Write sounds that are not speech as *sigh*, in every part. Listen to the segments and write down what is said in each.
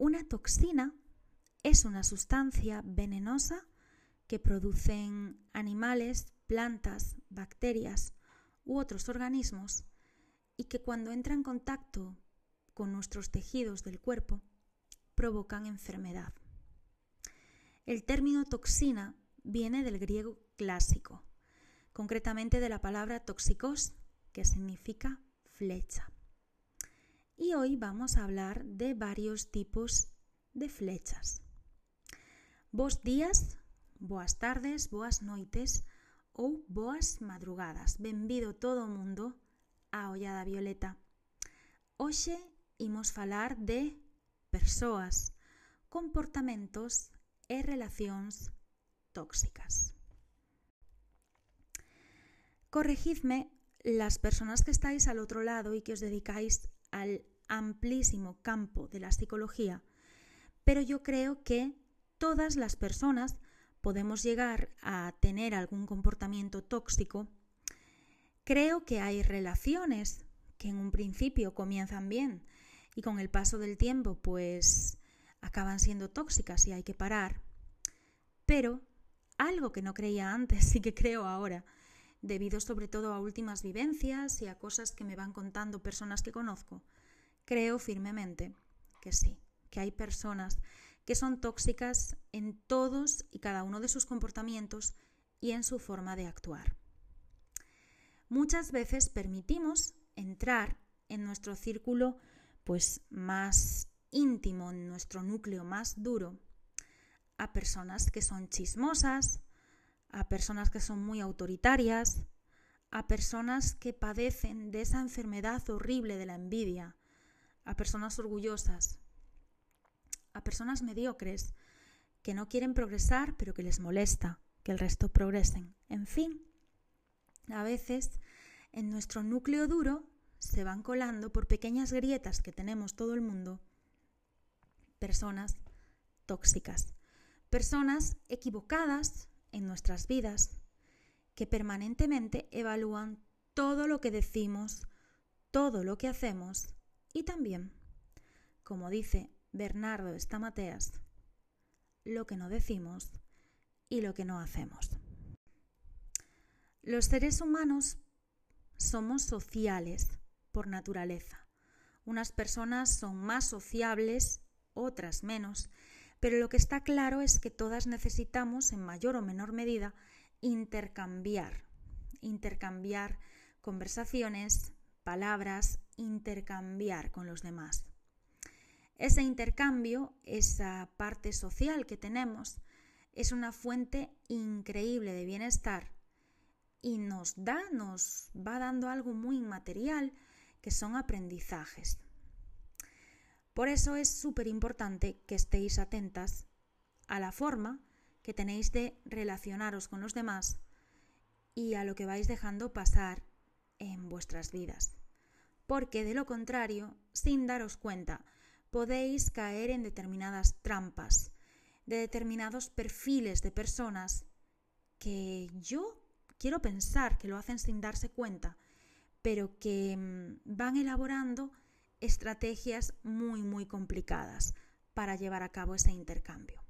Una toxina es una sustancia venenosa que producen animales, plantas, bacterias u otros organismos y que cuando entra en contacto con nuestros tejidos del cuerpo provocan enfermedad. El término toxina viene del griego clásico, concretamente de la palabra toxicos, que significa flecha. y hoy vamos a hablar de varios tipos de flechas. Bos días, boas tardes, boas noites ou boas madrugadas. Benvido todo o mundo a Ollada Violeta. Hoxe imos falar de persoas, comportamentos e relacións tóxicas. Corregidme las personas que estáis al otro lado y que os dedicáis al amplísimo campo de la psicología, pero yo creo que todas las personas podemos llegar a tener algún comportamiento tóxico. Creo que hay relaciones que en un principio comienzan bien y con el paso del tiempo pues acaban siendo tóxicas y hay que parar. Pero algo que no creía antes *laughs* sí que creo ahora, debido sobre todo a últimas vivencias y a cosas que me van contando personas que conozco, creo firmemente que sí, que hay personas que son tóxicas en todos y cada uno de sus comportamientos y en su forma de actuar. Muchas veces permitimos entrar en nuestro círculo pues más íntimo, en nuestro núcleo más duro, a personas que son chismosas, a personas que son muy autoritarias, a personas que padecen de esa enfermedad horrible de la envidia, a personas orgullosas, a personas mediocres que no quieren progresar pero que les molesta que el resto progresen. En fin, a veces en nuestro núcleo duro se van colando por pequeñas grietas que tenemos todo el mundo personas tóxicas, personas equivocadas en nuestras vidas que permanentemente evalúan todo lo que decimos, todo lo que hacemos y también, como dice Bernardo Estamateas, lo que no decimos y lo que no hacemos. Los seres humanos somos sociales por naturaleza. Unas personas son más sociables, otras menos, pero lo que está claro es que todas necesitamos, en mayor o menor medida, intercambiar, intercambiar conversaciones, palabras, intercambiar con los demás. Ese intercambio, esa parte social que tenemos, es una fuente increíble de bienestar y nos da, nos va dando algo muy inmaterial que son aprendizajes. Por eso es súper importante que estéis atentas a la forma que tenéis de relacionaros con los demás y a lo que vais dejando pasar en vuestras vidas. Porque de lo contrario, sin daros cuenta, podéis caer en determinadas trampas, de determinados perfiles de personas que yo quiero pensar que lo hacen sin darse cuenta, pero que mm, van elaborando estrategias muy, muy complicadas para llevar a cabo ese intercambio.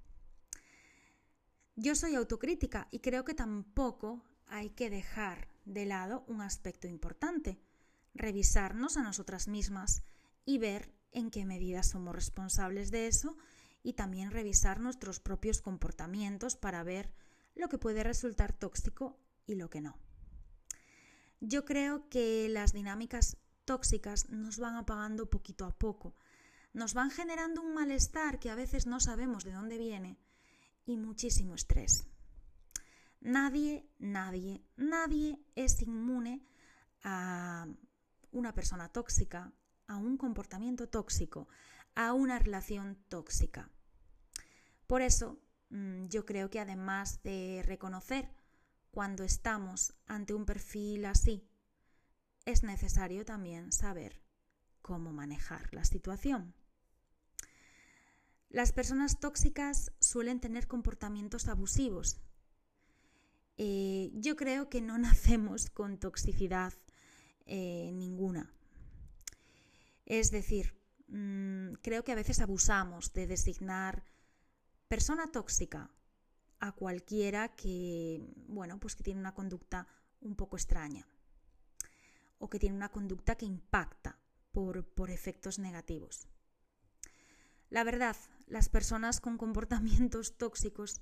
Yo soy autocrítica y creo que tampoco hay que dejar de lado un aspecto importante, revisarnos a nosotras mismas y ver en qué medida somos responsables de eso y también revisar nuestros propios comportamientos para ver lo que puede resultar tóxico y lo que no. Yo creo que las dinámicas tóxicas nos van apagando poquito a poco, nos van generando un malestar que a veces no sabemos de dónde viene y muchísimo estrés. Nadie, nadie, nadie es inmune a una persona tóxica, a un comportamiento tóxico, a una relación tóxica. Por eso, mm, yo creo que además de reconocer cuando estamos ante un perfil así, es necesario también saber cómo manejar la situación. Las personas tóxicas suelen tener comportamientos abusivos. Eh, yo creo que no *laughs* nacemos con toxicidad eh, ninguna. Es decir, mm, creo que a veces abusamos de designar persona tóxica a cualquiera que, bueno, pues que tiene una conducta un poco extraña o que tiene una conducta que impacta por, por efectos negativos. La verdad, las personas con comportamientos *laughs* tóxicos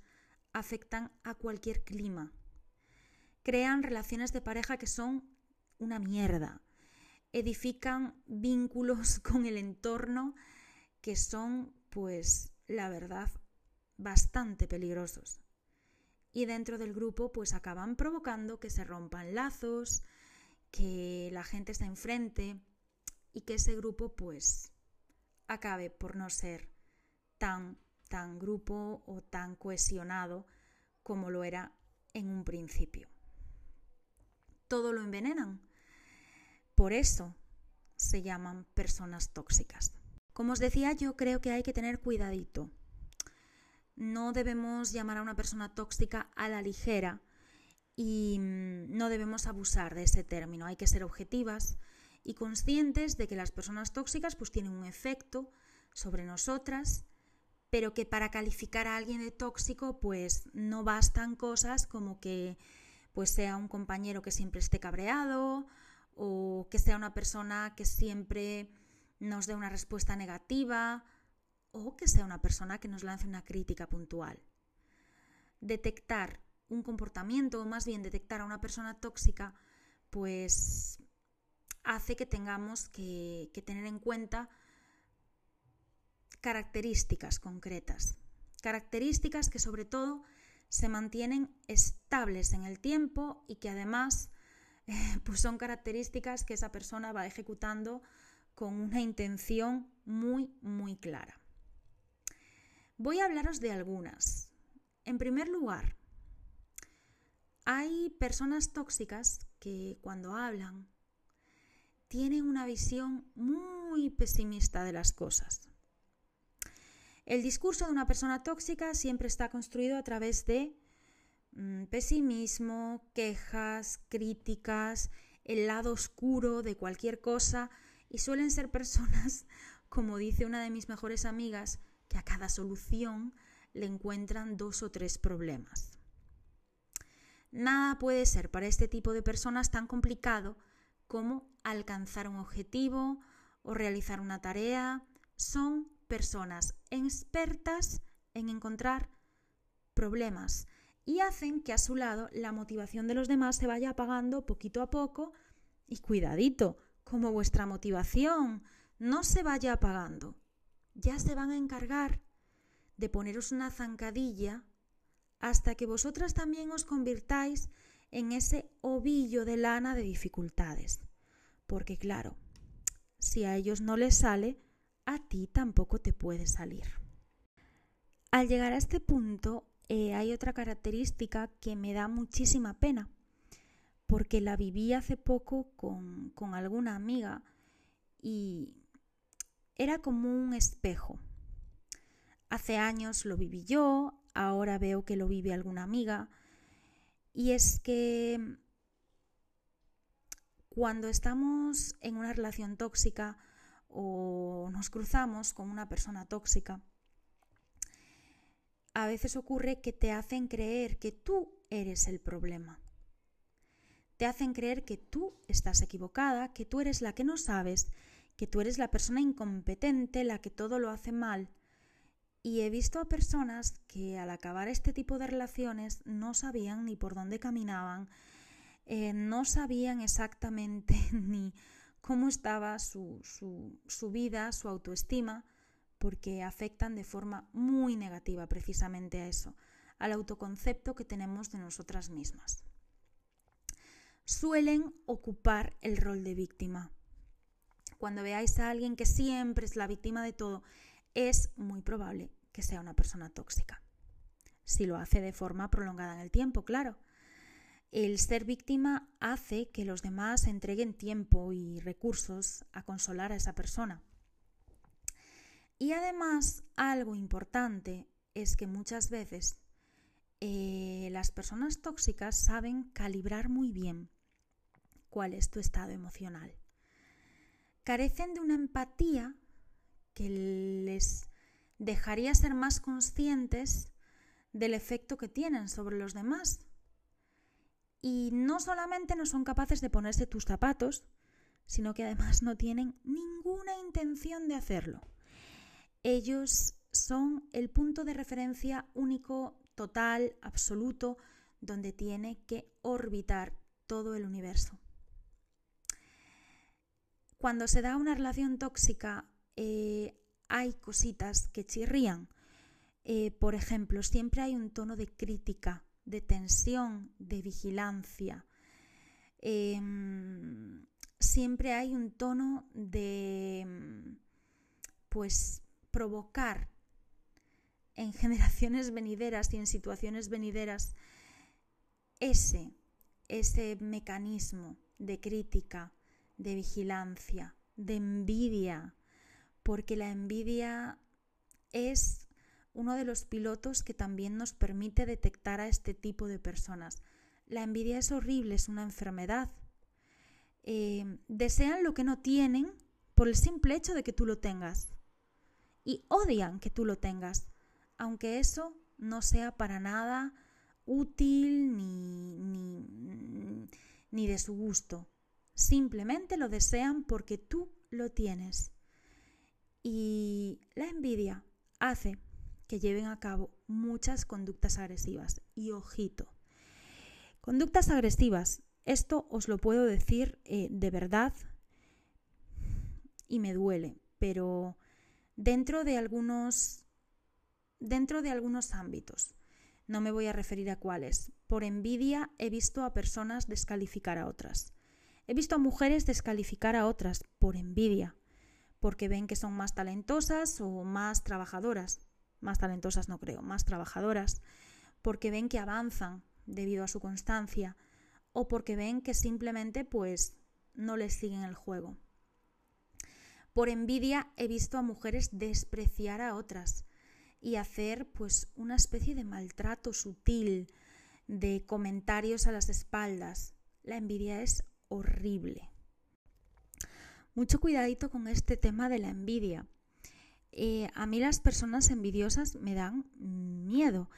afectan a cualquier clima. Crean relaciones de pareja que son una mierda. Edifican vínculos *laughs* con el entorno que son, pues, la verdad, bastante peligrosos. Y dentro del grupo, pues acaban provocando que se rompan lazos, que la gente se enfrente y que ese grupo, pues, acabe por no ser tan, tan grupo o tan cohesionado como lo era en un principio. Todo lo envenenan. Por eso se llaman personas tóxicas. Como os decía, yo creo que hay que tener cuidadito. No debemos llamar a una persona tóxica a la ligera y mm, no debemos abusar de ese término. Hay que ser objetivas, y conscientes de que las personas tóxicas pues tienen un efecto sobre nosotras, pero que para calificar a alguien de tóxico pues no bastan cosas como que pues sea un compañero que siempre esté cabreado o que sea una persona que siempre nos dé una respuesta negativa o que sea una persona que nos lance una crítica puntual. Detectar un comportamiento o más bien detectar a una persona tóxica pues hace que tengamos que, tener en cuenta características concretas, características que sobre todo se mantienen estables en el tiempo y que además *laughs* pues son características que esa persona va ejecutando con una intención muy, muy clara. Voy a hablaros de algunas. En primer lugar, hay personas tóxicas que cuando hablan tienen una visión muy pesimista de las cosas. El discurso de una persona tóxica siempre está construido a través de mm, pesimismo, quejas, críticas, el lado oscuro de cualquier cosa y suelen ser personas, *laughs* como dice una de mis mejores amigas, que a cada solución le encuentran dos o tres problemas. Nada puede ser para este tipo de personas tan complicado como alcanzar un objetivo o realizar una tarea. Son personas expertas en encontrar problemas y hacen que a su lado la motivación de los demás se vaya apagando poquito a poco y cuidadito, como vuestra motivación no se vaya apagando. Ya se van a encargar de poneros una zancadilla hasta que vosotras también os convirtáis en ese ovillo de lana de dificultades. Porque claro, si a ellos no les sale, a ti tampoco te puede salir. Al llegar a este punto, eh, hay otra característica que me da muchísima pena, porque la viví hace poco con, con alguna amiga y era como un espejo. Hace años lo viví yo, ahora veo que lo vive alguna amiga y es que cuando estamos en una relación tóxica o nos cruzamos con una persona tóxica, a veces ocurre que te hacen creer que tú eres el problema. Te hacen creer que tú estás equivocada, que tú eres la que no sabes, que tú eres la persona incompetente, la que todo lo hace mal, y he visto a personas que al acabar este tipo de relaciones no sabían ni por dónde caminaban, eh, no sabían exactamente *laughs* ni cómo estaba su, su vida, su autoestima, porque afectan de forma muy negativa precisamente a eso, al autoconcepto que tenemos de nosotras mismas. Suelen ocupar el rol de víctima. Cuando veáis a alguien que siempre es la víctima de todo es muy probable que sea una persona tóxica. Si lo hace de forma prolongada en el tiempo, claro. El ser víctima hace que los demás entreguen tiempo y recursos a consolar a esa persona. Y además, algo importante es que muchas veces eh, las personas tóxicas saben calibrar muy bien cuál es tu estado emocional. Carecen de una empatía que les dejaría ser más conscientes del efecto que tienen sobre los demás. Y no solamente no son capaces de ponerse tus zapatos, sino que además no tienen ninguna intención de hacerlo. Ellos son el punto de referencia único, total, absoluto, donde tiene que orbitar todo el universo. Cuando se da una relación tóxica, eh, hay cositas que chirrían. Eh, por ejemplo, siempre hay un tono de crítica, de tensión, de vigilancia. Em, siempre hay un tono de, pues, provocar en *laughs* generaciones venideras y en situaciones venideras ese, ese mecanismo de crítica, de vigilancia, de envidia, porque la envidia es uno de los pilotos que también nos permite detectar a este tipo de personas. La envidia es horrible, es una enfermedad. Eh, desean lo que no tienen por el simple hecho de que tú lo tengas. Y odian que tú lo tengas, aunque eso no sea para nada útil ni, ni, ni de su gusto. Simplemente lo desean porque tú lo tienes. Y la envidia hace que lleven a cabo muchas conductas agresivas. Y ojito, conductas agresivas, esto os lo puedo decir eh, de verdad y me duele, pero dentro de algunos dentro de algunos ámbitos. No me voy a referir a cuáles. Por envidia he visto a personas descalificar a otras. He visto a mujeres descalificar a otras por envidia porque ven que son más talentosas o más trabajadoras. Más talentosas no creo, más trabajadoras, porque ven que avanzan debido a su constancia o porque ven que simplemente pues no les siguen el juego. Por envidia he visto a mujeres despreciar a otras y hacer pues una especie de maltrato sutil, de comentarios a las espaldas. La envidia es horrible. Mucho cuidadito con este tema de la envidia. Eh, a mí las personas envidiosas me dan miedo,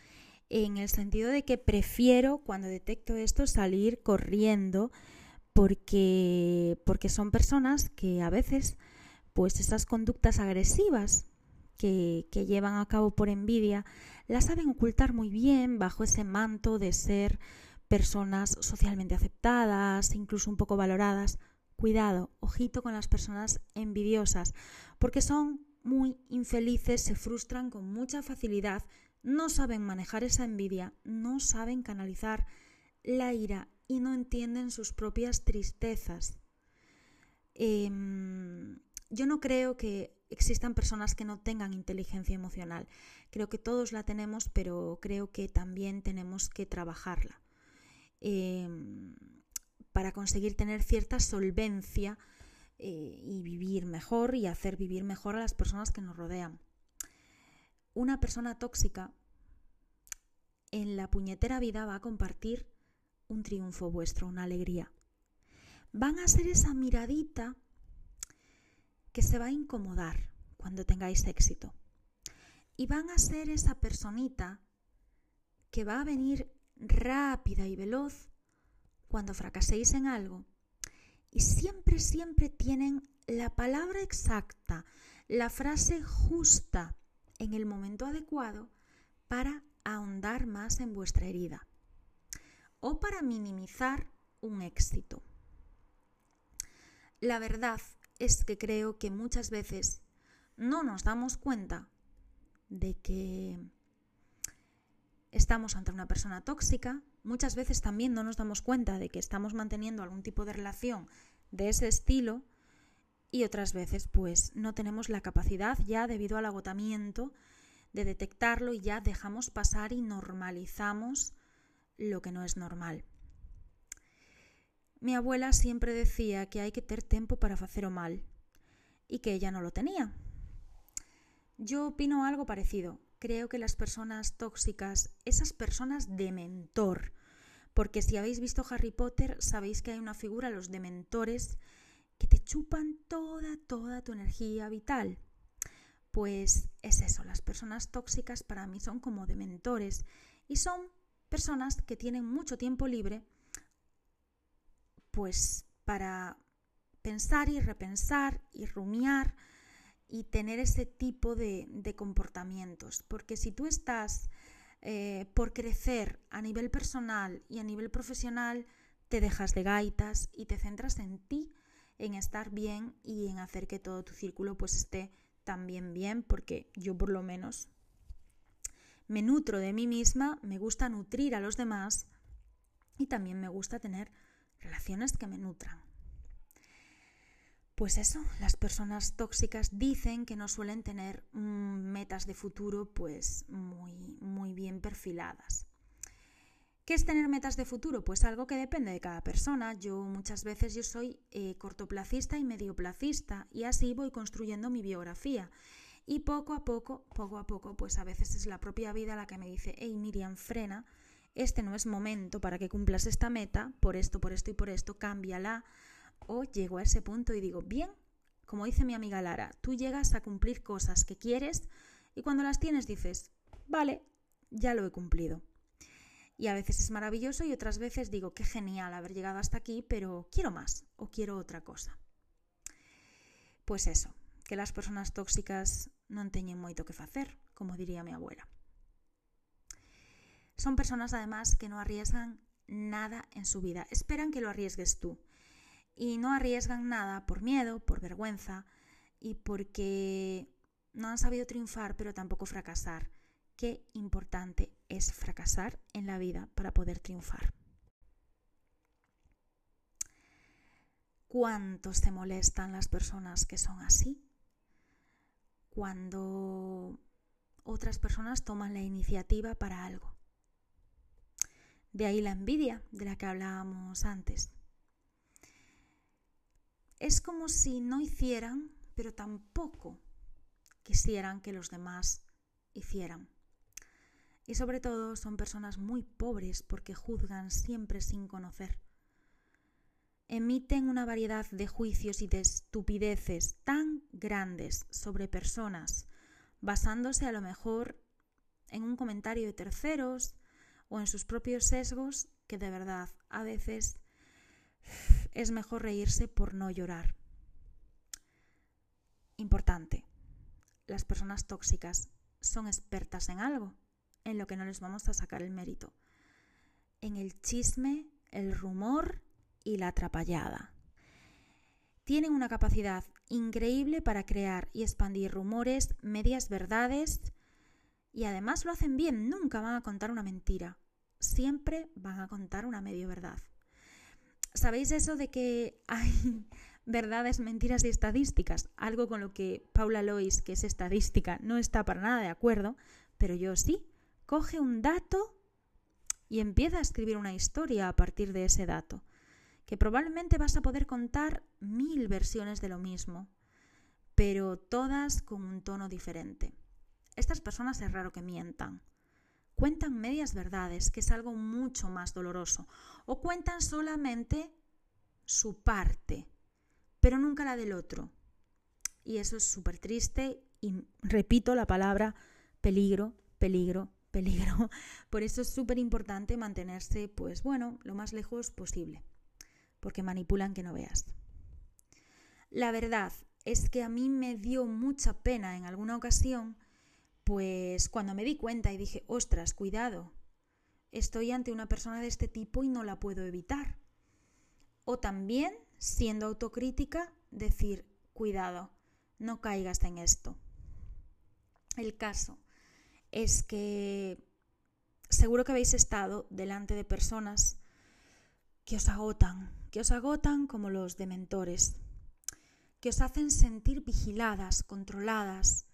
en el sentido de que prefiero cuando detecto esto salir corriendo porque, porque son personas que a veces pues esas conductas agresivas que, que, llevan a cabo por envidia las saben ocultar muy bien bajo ese manto de ser personas socialmente aceptadas, incluso un poco valoradas. Cuidado, ojito con las personas envidiosas, porque son muy infelices, se frustran con mucha facilidad, no saben manejar esa envidia, no saben canalizar la ira y no entienden sus propias tristezas. Em, yo no creo que existan personas que no tengan inteligencia emocional. Creo que todos la tenemos, pero creo que también tenemos que trabajarla. Em, para conseguir tener cierta solvencia eh, y vivir mejor y hacer vivir mejor a las personas que nos rodean. Una persona tóxica en la puñetera vida va a compartir un triunfo vuestro, una alegría. Van a ser esa miradita que se va a incomodar cuando tengáis éxito. Y van a ser esa personita que va a venir rápida y veloz cuando fracaséis en algo y siempre, siempre tienen la palabra exacta, la frase justa en el momento adecuado para ahondar más en vuestra herida o para minimizar un éxito. La verdad es que creo que muchas veces no nos damos cuenta de que estamos ante una persona tóxica, muchas veces también no nos damos cuenta de que estamos manteniendo algún tipo de relación de ese estilo y otras veces pues no tenemos la capacidad ya debido al agotamiento de detectarlo y ya dejamos pasar y normalizamos lo que no es normal. Mi abuela siempre decía que hay que tener tiempo para hacer o mal y que ella no lo tenía. Yo opino algo parecido creo que las personas tóxicas, esas personas de mentor, porque si habéis visto Harry Potter, sabéis que hay una figura, los dementores, que te chupan toda, toda tu energía vital. Pues es eso, las personas tóxicas para mí son como de mentores y son personas que tienen mucho tiempo libre pues para pensar y repensar y rumiar y tener ese tipo de, comportamientos. Porque si tú estás eh, por crecer a nivel personal y a nivel profesional, te dejas de gaitas y te centras en ti, en estar bien y en hacer que todo tu círculo pues esté también bien, porque yo por lo menos me nutro de mí misma, me gusta nutrir a los demás y también me gusta tener relaciones que me nutran. Pues eso, las personas tóxicas dicen que no suelen tener mm, metas de futuro pues muy, muy bien perfiladas. ¿Qué es tener metas de futuro? Pues algo que depende de cada persona. Yo muchas veces yo soy eh, cortoplacista y medioplacista y así voy construyendo mi biografía. Y poco a poco, poco a poco, pues a veces es la propia vida la que me dice, hey Miriam, frena, este no es momento para que cumplas esta meta, por esto, por esto y por esto, cámbiala o llego a ese punto y digo, bien, como dice mi amiga Lara, tú llegas a cumplir cosas que quieres y cuando las tienes dices, vale, ya lo he cumplido. Y a veces es maravilloso y otras veces digo, qué genial haber llegado hasta aquí, pero quiero más o quiero otra cosa. Pues eso, que las personas tóxicas no teñen moito que hacer, como diría mi abuela. Son personas además que no arriesgan nada en su vida, esperan que lo arriesgues tú y no arriesgan nada por miedo, por vergüenza y porque no han sabido triunfar pero tampoco fracasar. Qué importante es fracasar en la vida para poder triunfar. ¿Cuántos se molestan las personas que son así? Cuando otras personas toman la iniciativa para algo. De ahí la envidia de la que hablábamos antes. Es como si no hicieran, pero tampoco quisieran que los demás hicieran. Y sobre todo son personas muy pobres porque juzgan siempre sin conocer. Emiten una variedad de juicios y de estupideces tan grandes sobre personas, basándose a lo mejor en un comentario de terceros o en sus propios sesgos, que de verdad a veces es mejor reírse por no llorar. Importante. Las personas tóxicas son expertas en algo, en lo que no les vamos a sacar el mérito. En el chisme, el rumor y la atrapallada. Tienen una capacidad increíble para crear y expandir rumores, medias verdades y además lo hacen bien, nunca van a contar una mentira, siempre van a contar una medio verdad. ¿Sabéis eso de que hay *laughs* verdades, mentiras y estadísticas? Algo con lo que Paula Lois, que es estadística, no está para nada de acuerdo, pero yo sí. Coge un dato y empieza a escribir una historia a partir de ese dato, que probablemente vas a poder contar mil versiones de lo mismo, pero todas con un tono diferente. Estas personas es raro que mientan cuentan medias verdades, que es algo mucho más doloroso, o cuentan solamente su parte, pero nunca la del otro. Y eso es súper triste y repito la palabra peligro, peligro, *laughs* peligro. Por eso es súper importante mantenerse, pues bueno, lo más lejos posible, porque manipulan que no veas. La verdad es que a mí me dio mucha pena en alguna ocasión pues cuando me di cuenta y dije, ostras, cuidado, estoy ante una persona de este tipo y no la puedo evitar. O también, siendo autocrítica, decir, cuidado, no caigas en esto. El caso es que seguro que habéis estado delante de personas que os agotan, que os agotan como los dementores, que os hacen sentir vigiladas, controladas,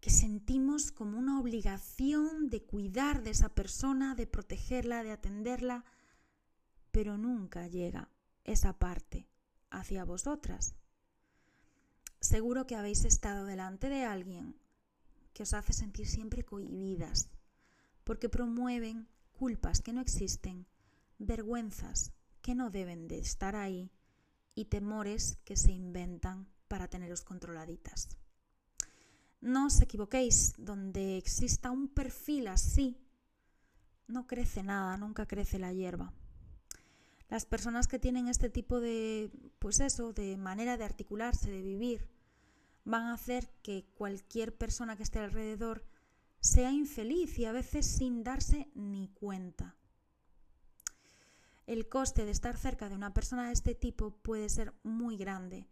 que sentimos como una obligación de cuidar de esa persona, de protegerla, de atenderla, pero nunca llega esa parte hacia vosotras. Seguro que habéis estado delante de alguien que os hace sentir siempre cohibidas, porque promueven culpas que no existen, vergüenzas que no deben de estar ahí y temores que se inventan para teneros controladitas. No os equivoquéis, donde exista un perfil así, no crece nada, nunca crece la hierba. Las personas que tienen este tipo de, pues eso, de manera de articularse, de vivir, van a hacer que cualquier persona que esté alrededor sea infeliz y a veces sin darse ni cuenta. El coste de estar cerca de una persona de este tipo puede ser muy grande,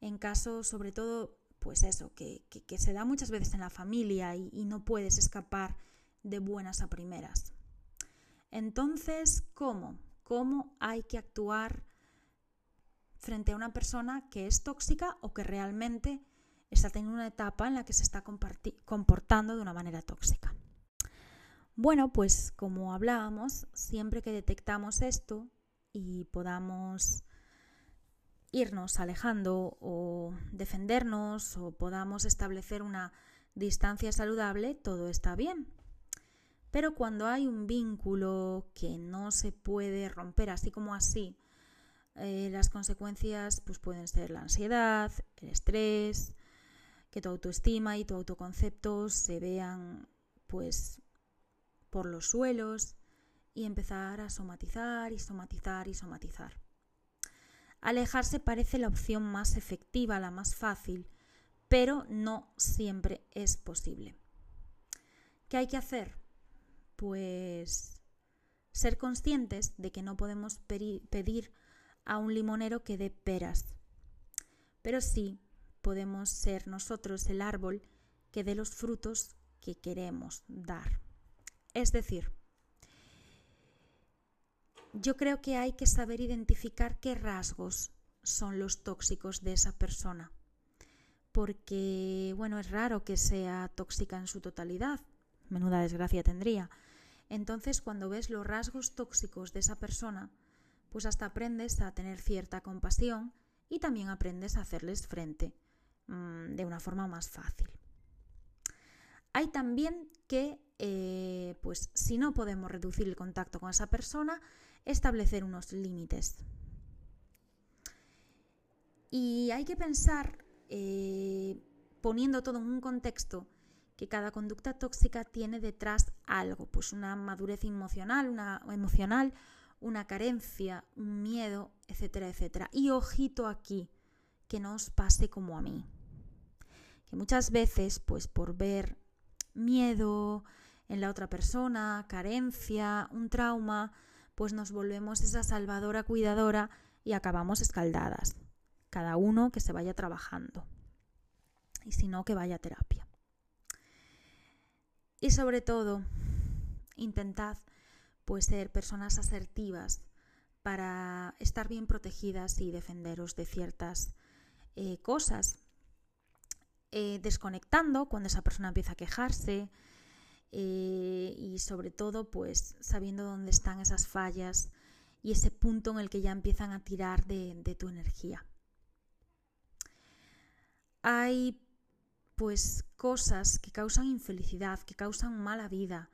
en caso sobre todo pues eso, que, se da muchas veces en la familia y, y no puedes escapar de buenas a primeras. Entonces, ¿cómo? ¿Cómo hay que actuar frente a una persona que es tóxica o que realmente está teniendo una etapa en la que se está comportando de una manera tóxica? Bueno, pues como hablábamos, siempre que detectamos esto y podamos irnos alejando o defendernos o podamos establecer una distancia saludable, todo está bien. Pero cuando hay un vínculo que no se puede romper así como así, eh, las consecuencias pues, pueden ser la ansiedad, el estrés, que tu autoestima y tu autoconcepto se vean pues por los suelos y empezar a somatizar y somatizar y somatizar. Alejarse parece la opción más efectiva, la más fácil, pero no siempre es posible. ¿Qué hay que hacer? Pues ser conscientes de que no podemos pedir a un limonero que dé peras, pero sí podemos ser nosotros el árbol que dé los frutos que queremos dar. Es decir, yo creo que hay que saber identificar qué rasgos son los tóxicos de esa persona. Porque, bueno, es raro que sea tóxica en su totalidad. Menuda desgracia tendría. Entonces, cuando ves los rasgos tóxicos de esa persona, pues hasta aprendes a tener cierta compasión y también aprendes a hacerles frente mmm, de una forma más fácil. Hay también que, eh, pues si no podemos reducir el contacto con esa persona, establecer unos límites. Y hay que pensar, eh, poniendo todo en un contexto, que cada conducta tóxica tiene detrás algo, pues una madurez emocional, una, emocional, una carencia, un miedo, etcétera, etcétera. Y ojito aquí, que no os pase como a mí. Que muchas veces, pues por ver miedo en la otra persona, carencia, un trauma, pues nos volvemos esa salvadora cuidadora y acabamos escaldadas. Cada uno que se vaya trabajando. Y si no, que vaya a terapia. Y sobre todo, intentad pues ser personas asertivas para estar bien protegidas y defenderos de ciertas eh, cosas. Eh, desconectando cuando esa persona empieza a quejarse, eh, y sobre todo pues sabiendo dónde están esas fallas y ese punto en el que ya empiezan a tirar de, tu energía. Hay pues cosas que causan infelicidad, que causan mala vida,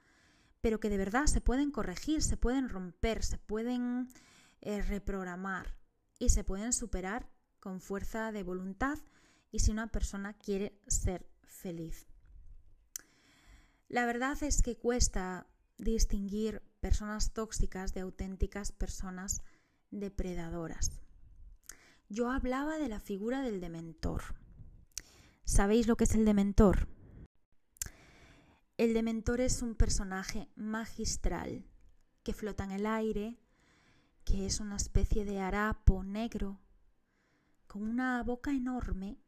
pero que de verdad se pueden corregir, se pueden romper, se pueden eh, reprogramar y se pueden superar con fuerza de voluntad y si una persona quiere ser feliz. La verdad es que cuesta distinguir personas tóxicas de auténticas personas depredadoras. Yo hablaba de la figura del dementor. ¿Sabéis lo que es el dementor? El dementor es un personaje magistral que flota en el aire, que es una especie de harapo negro, con una boca enorme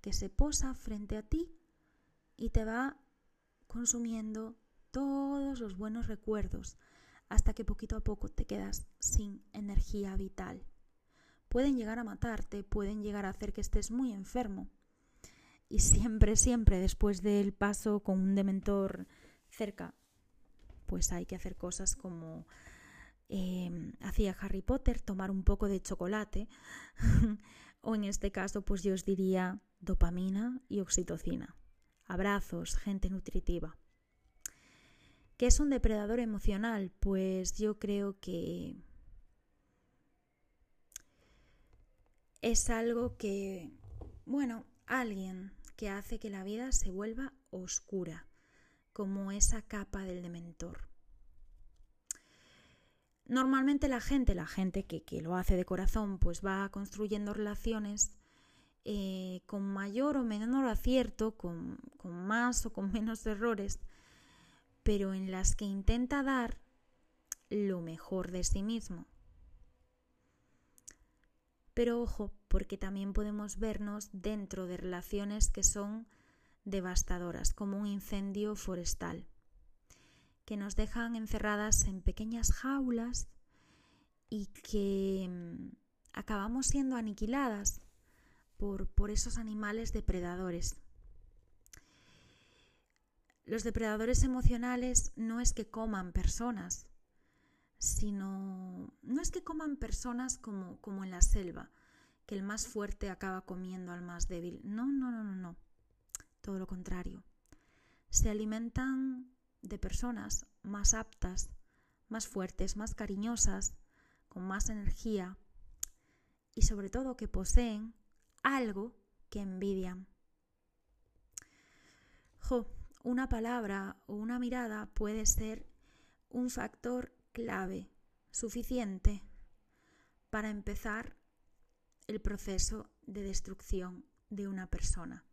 que se posa frente a ti y te va consumiendo todos los buenos recuerdos hasta que poquito a poco te quedas sin energía vital. Pueden llegar a matarte, pueden llegar a hacer que estés muy enfermo. Y siempre, siempre después del paso con un dementor cerca, pues hay que hacer cosas como em, hacía Harry Potter, tomar un poco de chocolate, *laughs* o en este caso, pues yo os diría dopamina y oxitocina. Abrazos, gente nutritiva. ¿Qué es un depredador emocional? Pues yo creo que es algo que, bueno, alguien que hace que la vida se vuelva oscura, como esa capa del dementor. Normalmente la gente, la gente que, lo hace de corazón, pues va construyendo relaciones eh, con mayor o menor acierto, con, más o con *laughs* menos errores, pero en las que intenta dar lo mejor de sí mismo. Pero ojo, porque también podemos vernos dentro de relaciones que son devastadoras, como un incendio forestal que nos dejan encerradas en pequeñas jaulas y que mm, acabamos siendo aniquiladas por, por esos animales depredadores. Los depredadores emocionales no es que coman personas, sino no es que coman personas como, como en la selva, que el más fuerte acaba comiendo al más débil. No, no, no, no, no. Todo lo contrario. Se alimentan de personas más aptas, más fuertes, más cariñosas, con más energía y sobre todo que poseen algo que envidian. Jo, una palabra o una mirada puede ser un factor clave, suficiente, para empezar el proceso de destrucción de una persona.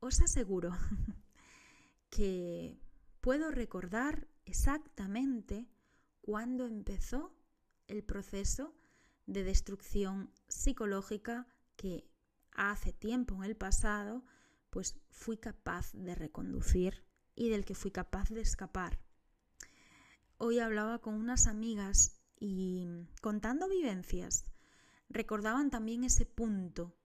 Os aseguro *laughs* que puedo recordar exactamente cuándo empezó el proceso de destrucción psicológica que hace tiempo en el pasado pues fui capaz de reconducir y del que fui capaz de escapar. Hoy hablaba con unas amigas y contando vivencias recordaban también ese punto.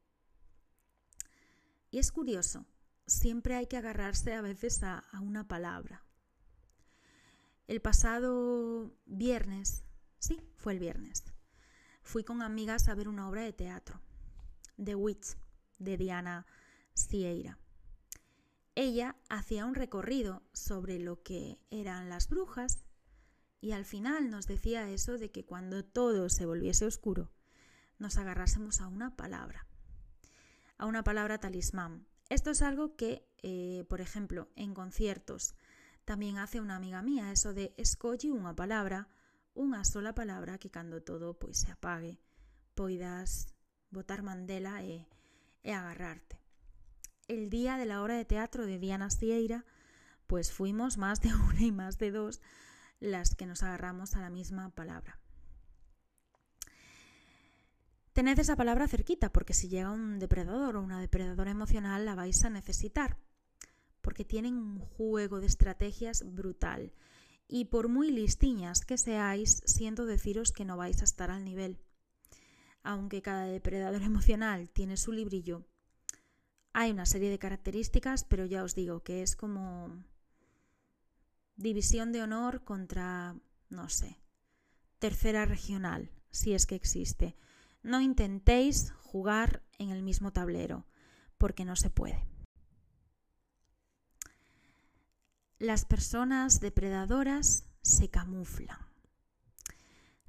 Y es curioso, siempre hay que agarrarse a veces a, una palabra. El pasado viernes, sí, fue el viernes, fui con amigas a ver una obra de teatro, The Witch, de Diana Sieira. Ella hacía un recorrido sobre lo que eran las brujas y al final nos decía eso de que cuando todo se volviese oscuro, nos agarrásemos a una palabra, a una palabra talismán. Esto es algo que, eh, por ejemplo, en conciertos, también hace una amiga mía, eso de escoge una palabra, una sola palabra que cuando todo pues se apague puedas botar mandela e, e agarrarte. El día de la hora de teatro de Diana Sieira, pues fuimos más de *laughs* una y más de dos las que nos agarramos a la misma palabra. Tened esa palabra cerquita, porque si llega un depredador o una depredadora emocional la vais a necesitar porque tienen un juego de estrategias brutal. Y por muy listiñas que seáis, siento deciros que no vais a estar al nivel. Aunque cada depredador emocional tiene su librillo, hay una serie de características, pero ya os digo que es como división de honor contra, no sé, tercera regional, si es que existe. No intentéis jugar en el mismo tablero, porque no se puede. las personas depredadoras se camuflan.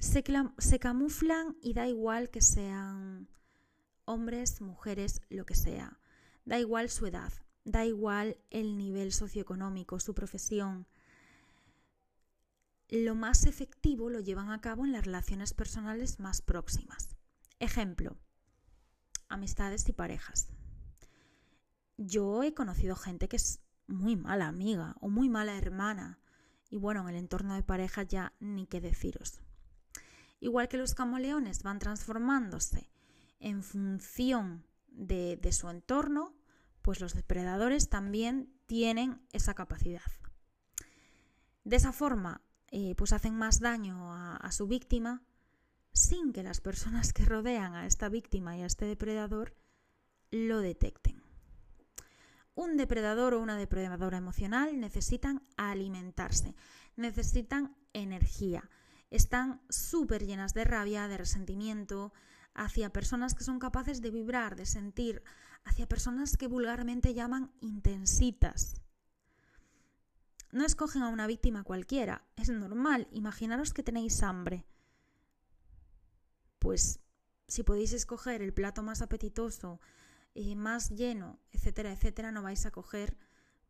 Se, camuflan y da igual que sean hombres, mujeres, lo que sea. Da igual su edad, da igual el nivel socioeconómico, su profesión. Lo más efectivo lo llevan a cabo en las relaciones personales más próximas. Ejemplo, amistades y parejas. Yo he conocido gente que es muy mala amiga o muy mala hermana. Y bueno, en el entorno de pareja ya ni qué deciros. Igual que los camaleones van transformándose en función de, su entorno, pues los depredadores también tienen esa capacidad. De esa forma, eh, pues hacen más daño a su víctima sin que las personas que rodean a esta víctima y a este depredador lo detecten. Un depredador o una depredadora emocional necesitan alimentarse, necesitan energía. Están súper llenas de rabia, de resentimiento hacia personas que son capaces de vibrar, de sentir, hacia personas que vulgarmente llaman intensitas. No escogen a una víctima cualquiera, es normal. Imaginaros que tenéis hambre. Pues si podéis escoger el plato más apetitoso, eh, más lleno, etcétera, etcétera, no vais a coger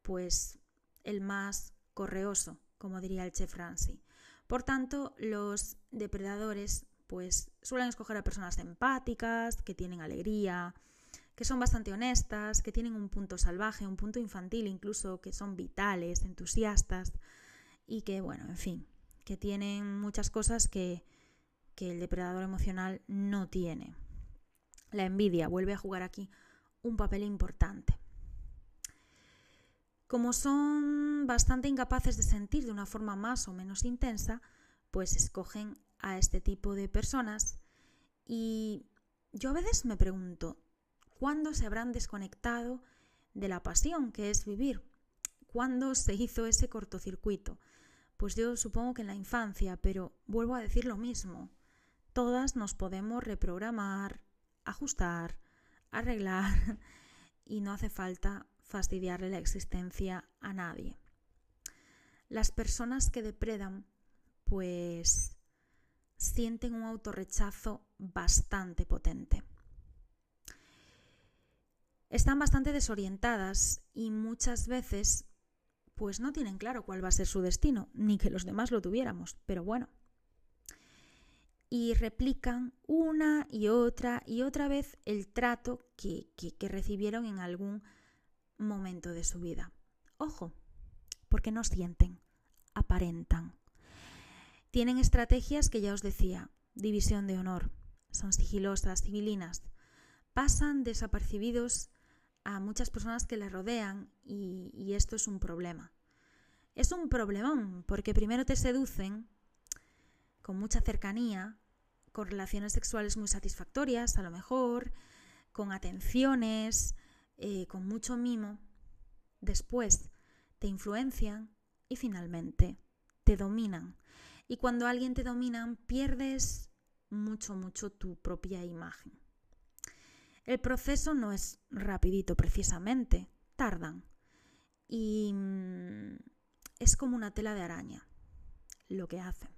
pues el más correoso, como diría el chef Franci. Por tanto, los depredadores pues suelen escoger a personas empáticas, que tienen alegría, que son bastante honestas, que tienen un punto salvaje, un punto infantil incluso, que son vitales, entusiastas y que, bueno, en fin, que tienen muchas cosas que, que el depredador emocional no tiene. La envidia vuelve a jugar aquí un papel importante. Como son bastante incapaces de sentir de una forma más o menos intensa, pues escogen a este tipo de personas y yo a veces me pregunto, ¿cuándo se habrán desconectado de la pasión que es vivir? ¿Cuándo se hizo ese cortocircuito? Pues yo supongo que en la infancia, pero vuelvo a decir lo mismo. Todas nos podemos reprogramar, ajustar, arreglar *laughs* y no hace falta fastidiarle la existencia a nadie. Las personas que depredan pues sienten un autorrechazo bastante potente. Están bastante desorientadas y muchas veces pues no tienen claro cuál va a ser su destino, ni que los demás lo tuviéramos, pero bueno. Y replican una y otra y otra vez el trato que, que recibieron en algún momento de su vida. Ojo, porque no sienten, aparentan. Tienen estrategias que ya os decía, división de honor, son sigilosas, civilinas, pasan desapercibidos a muchas personas que les rodean y, y esto es un problema. Es un problemón porque primero te seducen con mucha cercanía, con relaciones sexuales muy satisfactorias, a lo mejor, con atenciones, eh, con mucho mimo. Después te influencian y finalmente te dominan y cuando alguien te domina, pierdes mucho, mucho tu propia imagen. El proceso no es rapidito precisamente, tardan. Y mm, es como una tela de araña lo que hacen.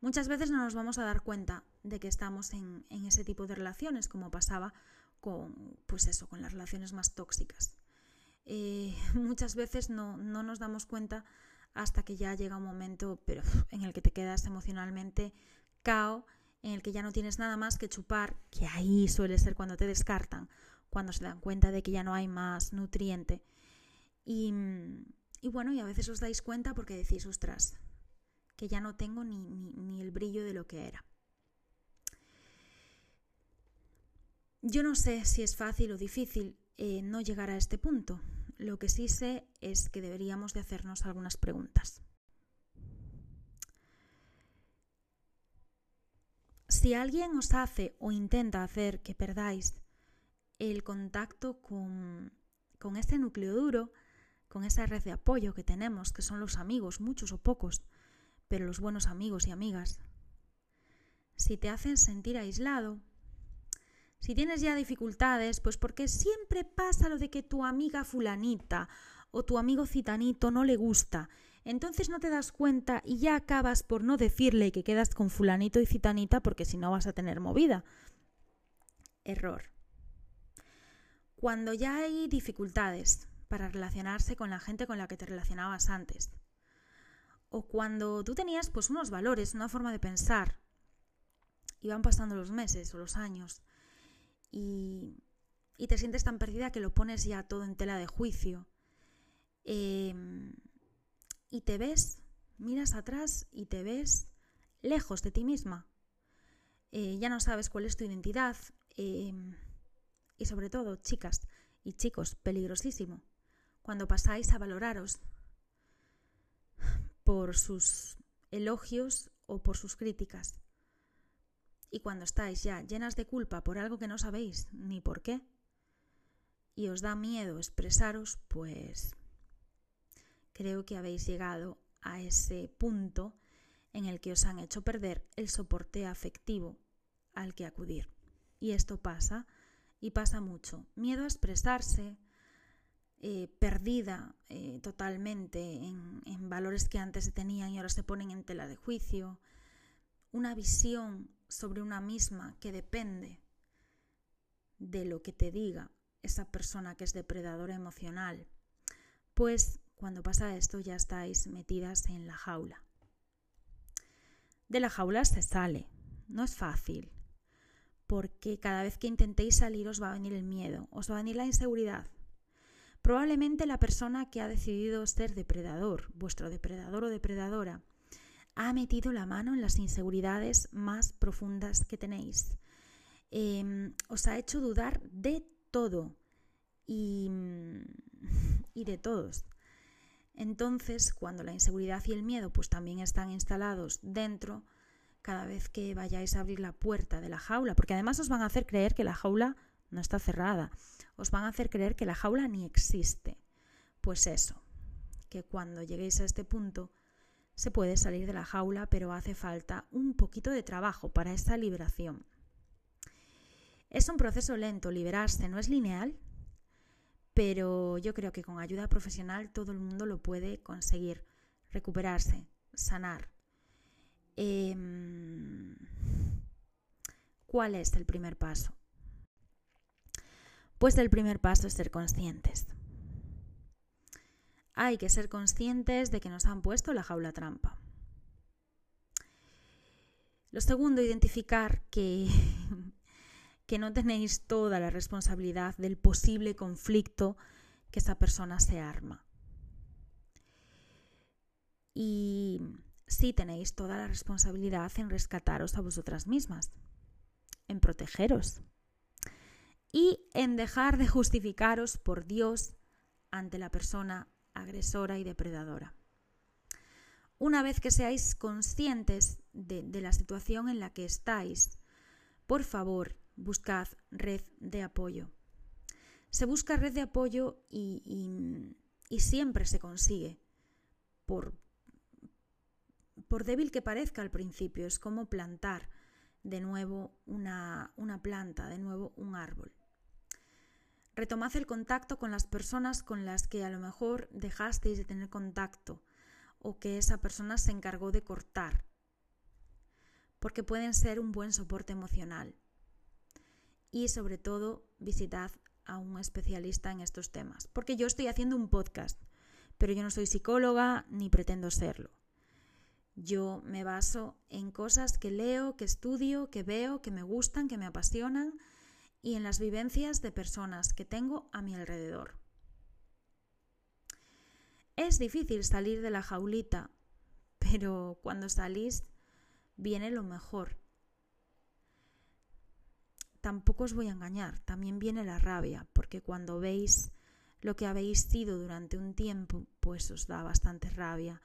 Muchas veces no nos vamos a dar cuenta de que estamos en, ese tipo de relaciones, como pasaba con, pues eso, con las relaciones más tóxicas. Eh, *laughs* muchas veces no, no nos damos cuenta hasta que ya llega un momento pero, *laughs* en el que te quedas emocionalmente cao, en el que ya no tienes nada más que chupar, que ahí suele ser cuando te descartan, cuando se dan cuenta de que ya no hay más nutriente. Y, y bueno, y a veces os dais cuenta porque decís, ostras, que ya no tengo ni, ni, el brillo de lo que era. Yo no sé si es fácil o difícil eh, no llegar a este punto. Lo que sí sé es que deberíamos de hacernos algunas preguntas. Si alguien os hace o intenta hacer que perdáis el contacto con, con este núcleo duro, con esa red de apoyo que tenemos, que son los amigos, muchos o pocos, pero los buenos amigos y amigas, si te hacen sentir aislado, si tienes ya dificultades, pues porque siempre pasa lo de que tu amiga fulanita o tu amigo citanito no le gusta. Entonces no te das cuenta y ya acabas por no decirle que quedas con fulanito y citanita porque si no vas a tener movida. Error. Cuando ya hay dificultades para relacionarse con la gente con la que te relacionabas antes, o cuando tú tenías pues unos valores, una forma de pensar, y van pasando los meses o los años, y, te sientes tan perdida que lo pones ya todo en tela de juicio. Em, y te ves, miras atrás y te ves lejos de ti misma. Eh, ya no sabes cuál es tu identidad. Em, y sobre todo, chicas y chicos, peligrosísimo, cuando pasáis a valoraros por sus elogios o por sus críticas. Y cuando estáis ya llenas de culpa por algo que no sabéis ni por qué, y os da miedo expresaros, pues creo que habéis llegado a ese punto en el que os han hecho perder el soporte afectivo al que acudir. Y esto pasa, y pasa mucho. Miedo a expresarse, eh, perdida eh, totalmente en, en valores que antes se tenían y ahora se ponen en tela de juicio, una visión sobre una misma que depende de lo que te diga esa persona que es depredadora emocional, pues cuando pasa esto ya estáis metidas en la jaula. De la jaula se sale, no es fácil, porque cada vez que intentéis salir os va a venir el miedo, os va a venir la inseguridad. Probablemente la persona que ha decidido ser depredador, vuestro depredador o depredadora, ha metido la mano en las inseguridades más profundas que tenéis. Em, os ha hecho dudar de todo y, y de todos. Entonces, cuando la inseguridad y el miedo pues también están instalados dentro, cada vez que vayáis a abrir la puerta de la jaula, porque además os van a hacer creer que la jaula no está cerrada, os van a hacer creer que la jaula ni existe. Pues eso, que cuando lleguéis a este punto se puede salir de la jaula, pero hace falta un poquito de trabajo para esa liberación. Es un proceso lento, liberarse no es lineal, pero yo creo que con ayuda profesional todo el mundo lo puede conseguir, recuperarse, sanar. Em, ¿Cuál es el primer paso? Pues el primer paso es ser conscientes. Hay que ser conscientes de que nos han puesto la jaula trampa. Lo segundo, identificar que *laughs* que no tenéis toda la responsabilidad del posible conflicto que esa persona se arma. Y sí tenéis toda la responsabilidad en rescataros a vosotras mismas, en protegeros y en dejar de justificaros por Dios ante la persona agresora y depredadora. Una vez que seáis conscientes de, la situación en la que estáis, por favor, buscad red de apoyo. Se busca red de apoyo y, siempre se consigue, por, por débil que parezca al principio, es como plantar de nuevo una, una planta, de nuevo un árbol. Retomad el contacto con las personas con las que a lo mejor dejasteis de tener contacto o que esa persona se encargó de cortar, porque pueden ser un buen soporte emocional y sobre todo visitad a un especialista en estos temas. Porque yo estoy haciendo un podcast, pero yo no soy psicóloga ni pretendo serlo. Yo me baso en cosas que leo, que estudio, que veo, que me gustan, que me apasionan y en las vivencias de personas que tengo a mi alrededor. Es difícil salir de la jaulita, pero cuando salís viene lo mejor tampoco os voy a engañar, también viene la rabia, porque cuando veis lo que habéis sido durante un tiempo, pues os da bastante rabia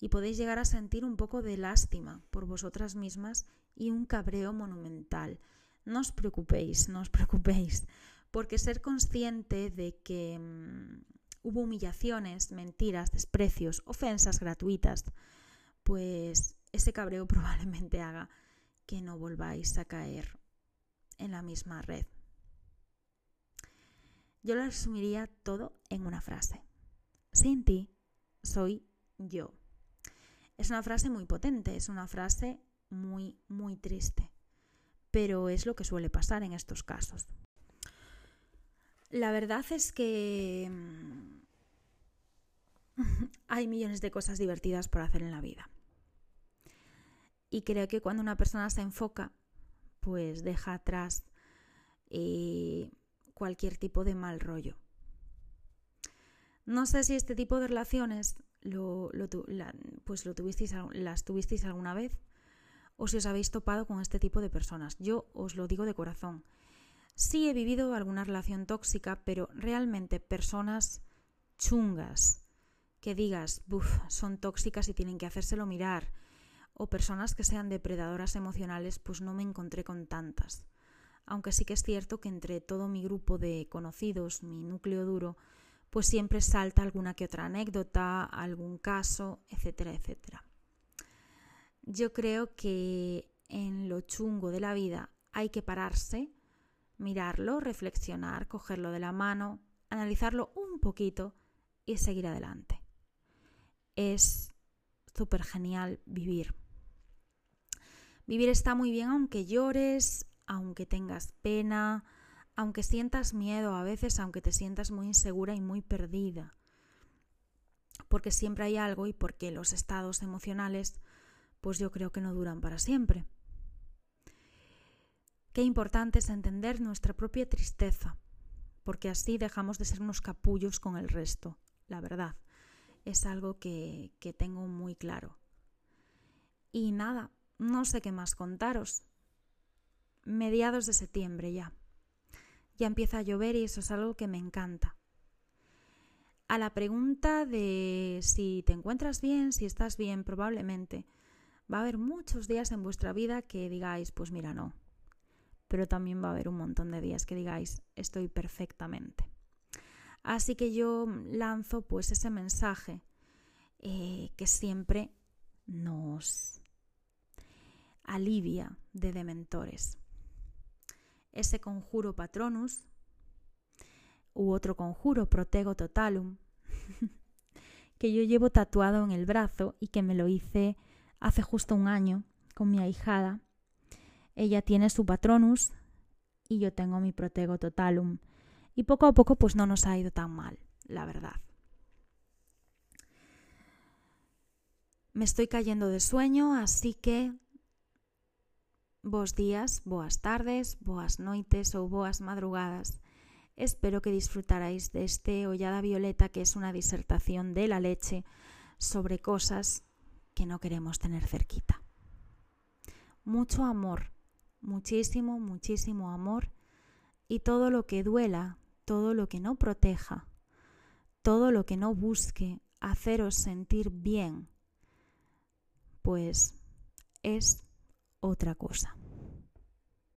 y podéis llegar a sentir un poco de lástima por vosotras mismas y un cabreo monumental. No os preocupéis, no os *laughs* preocupéis, porque ser consciente de que mm, hubo humillaciones, mentiras, desprecios, ofensas gratuitas, pues ese cabreo *laughs* probablemente haga que no volváis a caer en la misma red. Yo lo resumiría todo en una frase. Sin ti, soy yo. Es una frase muy potente, es una frase muy, muy triste, pero es lo que suele pasar en estos casos. La verdad es que mm, *laughs* hay millones de cosas divertidas por hacer en la vida. Y creo que cuando una persona se enfoca pues deja atrás eh, cualquier tipo de mal rollo. No sé si este tipo de relaciones lo, pues lo tuvisteis, las tuvisteis alguna vez o si os habéis topado con este tipo de personas. Yo os lo digo de corazón. Sí he vivido alguna relación tóxica, pero realmente personas chungas que digas, buf, son tóxicas y tienen que hacérselo mirar o personas que sean depredadoras emocionales, pues no me encontré con tantas. Aunque sí que es cierto que entre todo mi grupo de conocidos, mi núcleo duro, pues siempre salta alguna que otra anécdota, algún caso, etcétera, etcétera. Yo creo que en lo chungo de la vida hay que pararse, mirarlo, reflexionar, cogerlo de la mano, analizarlo un poquito y seguir adelante. Es súper genial vivir. Vivir está muy bien aunque llores, aunque tengas pena, aunque sientas miedo a veces, aunque te sientas muy insegura y muy perdida, porque siempre hay algo y porque los estados emocionales, pues yo creo que no duran para siempre. Qué importante es entender nuestra propia tristeza, porque así dejamos de ser unos capullos con el resto, la verdad. Es algo que, que tengo muy claro. Y nada, no sé qué más contaros. Mediados de septiembre ya ya empieza a llover y eso es algo que me encanta. A la pregunta de si te encuentras bien, si estás bien, probablemente va a haber muchos días en vuestra vida que digáis, pues mira, no. Pero también va a haber un montón de días que digáis, estoy perfectamente. Así que yo lanzo pues ese mensaje eh, que siempre nos alivia de dementores ese conjuro patronus u otro conjuro protego totalum *laughs* que yo llevo tatuado en el brazo y que me lo hice hace justo un año con mi ahijada. Ella tiene su patronus y yo tengo mi protego totalum. Y poco a poco pues no nos ha ido tan mal, la verdad. Me estoy cayendo de sueño, así que Bos días, boas tardes, boas noites ou boas madrugadas. Espero que disfrutarais de este Hollada Violeta, que es una disertación de la leche sobre cosas que no queremos tener cerquita. Mucho amor, muchísimo, muchísimo amor y todo lo que duela, todo lo que no proteja, todo lo que no busque haceros sentir bien, pues es otra cosa.